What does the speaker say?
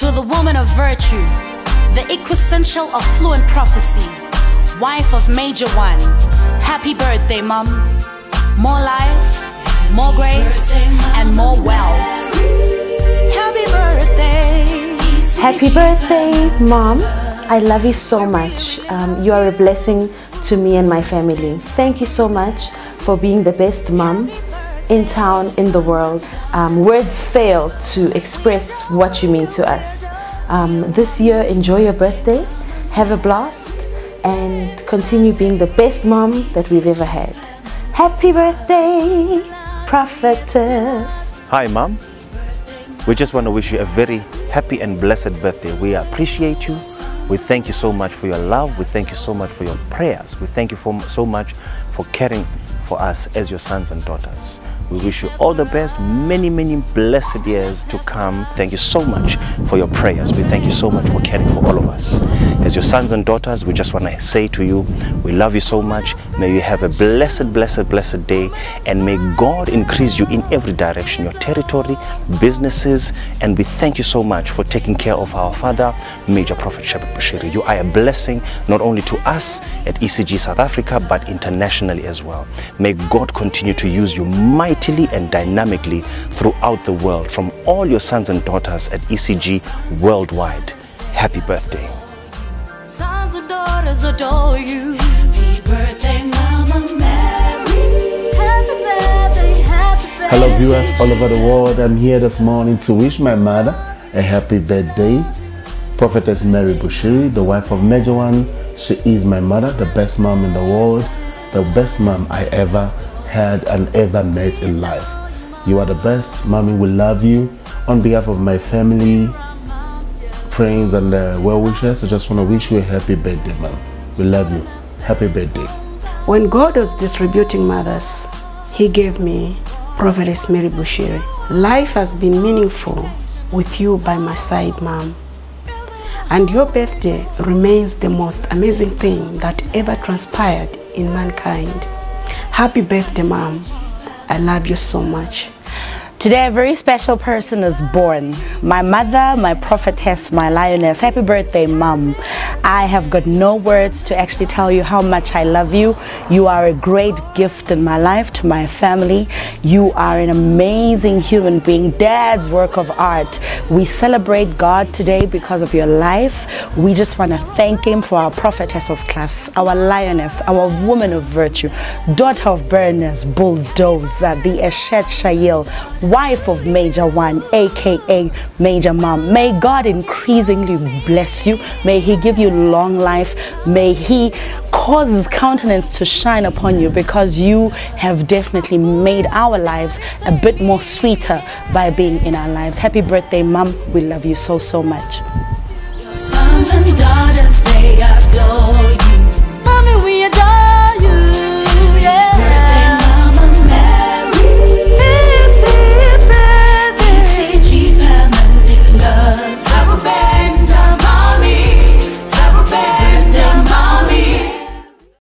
To the woman of virtue, the quintessential of fluent prophecy, wife of Major One. Happy birthday, Mom. More life, more grace, and more wealth. Happy birthday. Happy birthday, Mom. I love you so much. Um, you are a blessing to me and my family. Thank you so much for being the best mom in town, in the world. Um, words fail to express what you mean to us. Um, this year, enjoy your birthday, have a blast, and continue being the best mom that we've ever had. Happy birthday, prophetess. Hi, Mom. We just want to wish you a very happy and blessed birthday. We appreciate you. We thank you so much for your love. We thank you so much for your prayers. We thank you for, so much for caring for us as your sons and daughters. We wish you all the best, many, many blessed years to come. Thank you so much for your prayers. We thank you so much for caring for all of us. As your sons and daughters, we just want to say to you, we love you so much. May you have a blessed, blessed, blessed day. And may God increase you in every direction, your territory, businesses. And we thank you so much for taking care of our father, Major Prophet Shepherd Bushiri. You are a blessing not only to us at ECG South Africa, but internationally as well. May God continue to use you mightily and dynamically throughout the world from all your sons and daughters at ECG worldwide. Happy birthday. Sons and daughters adore you. Happy birthday, Mama Mary. Happy birthday, happy birthday. Hello, viewers all over the world. I'm here this morning to wish my mother a happy birthday. Prophetess Mary Bushiri, the wife of Major One. She is my mother, the best mom in the world, the best mom I ever had and ever met in life. You are the best. Mommy, we love you. On behalf of my family, friends, and uh, well wishers, I just want to wish you a happy birthday, mom. We love you. Happy birthday. When God was distributing mothers, He gave me Prophetess Mary Bushiri. Life has been meaningful with you by my side, Mom. And your birthday remains the most amazing thing that ever transpired in mankind. Happy birthday, Mom. I love you so much. Today, a very special person is born. My mother, my prophetess, my lioness. Happy birthday, Mom. I have got no words to actually tell you how much I love you. You are a great gift in my life, to my family. You are an amazing human being, Dad's work of art. We celebrate God today because of your life. We just want to thank Him for our prophetess of class, our lioness, our woman of virtue, daughter of burners, bulldozer, the Eshet Shayil, wife of Major One, aka Major Mom. May God increasingly bless you. May He give you long life. May He cause His countenance to shine upon you because you have definitely made our lives a bit more sweeter by being in our lives. Happy birthday, Mom. We love you so, so much.